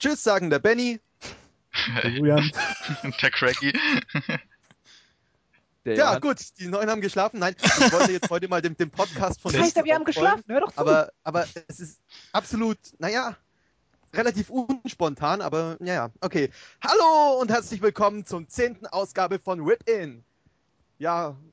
Tschüss sagen der Benny. Der Julian. der Cracky. Der ja, Jan. gut, die Neuen haben geschlafen. Nein, ich wollte jetzt heute mal den, den Podcast von. Das heißt ja, wir haben geschlafen, hör doch zu. Aber, aber es ist absolut, naja, relativ unspontan, aber naja, okay. Hallo und herzlich willkommen zum zehnten Ausgabe von Rip In. Ja,